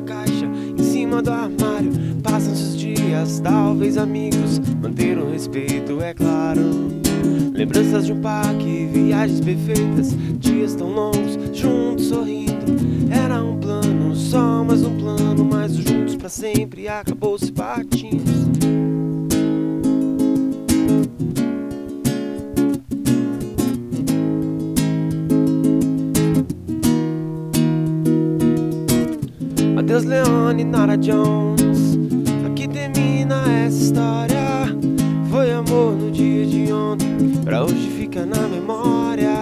caixa, em cima do armário. Passam-se os dias, talvez amigos, manter o respeito, é claro. Lembranças de um parque, viagens perfeitas, dias tão longos, juntos sorrindo. Era um plano, só mais um plano, mas juntos para sempre acabou se partindo. Adeus, Leone, Nara Jones. Aqui termina essa história. Foi amor no dia de ontem, pra hoje fica na memória.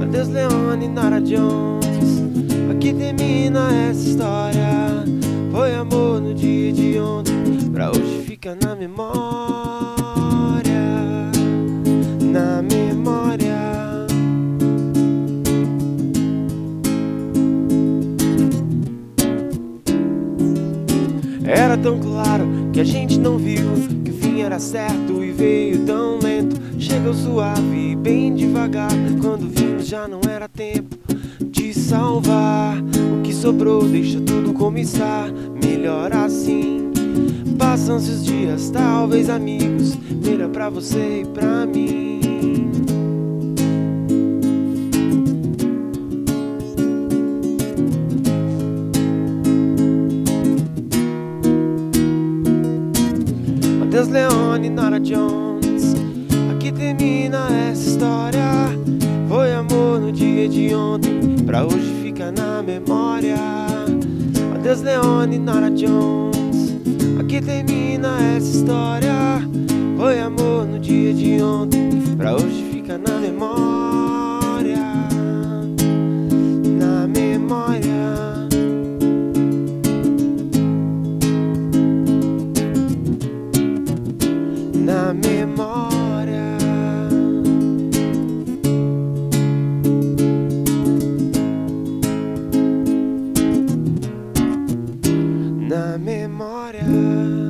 Adeus, Leone, Nara Jones. Aqui termina essa história. Foi amor no dia de ontem, pra hoje fica na memória. Na memória. Tão claro que a gente não viu que o fim era certo e veio tão lento. Chegou suave, bem devagar. Quando vimos já não era tempo de salvar. O que sobrou deixa tudo como está. Melhor assim. Passam-se os dias, talvez amigos. Melhor pra você e pra mim. Adeus, Leone, Nora Jones. Aqui termina essa história. Foi amor no dia de ontem, pra hoje fica na memória. Adeus, Leone, Nora Jones. Aqui termina essa história. Foi amor no dia de ontem, pra hoje fica memória.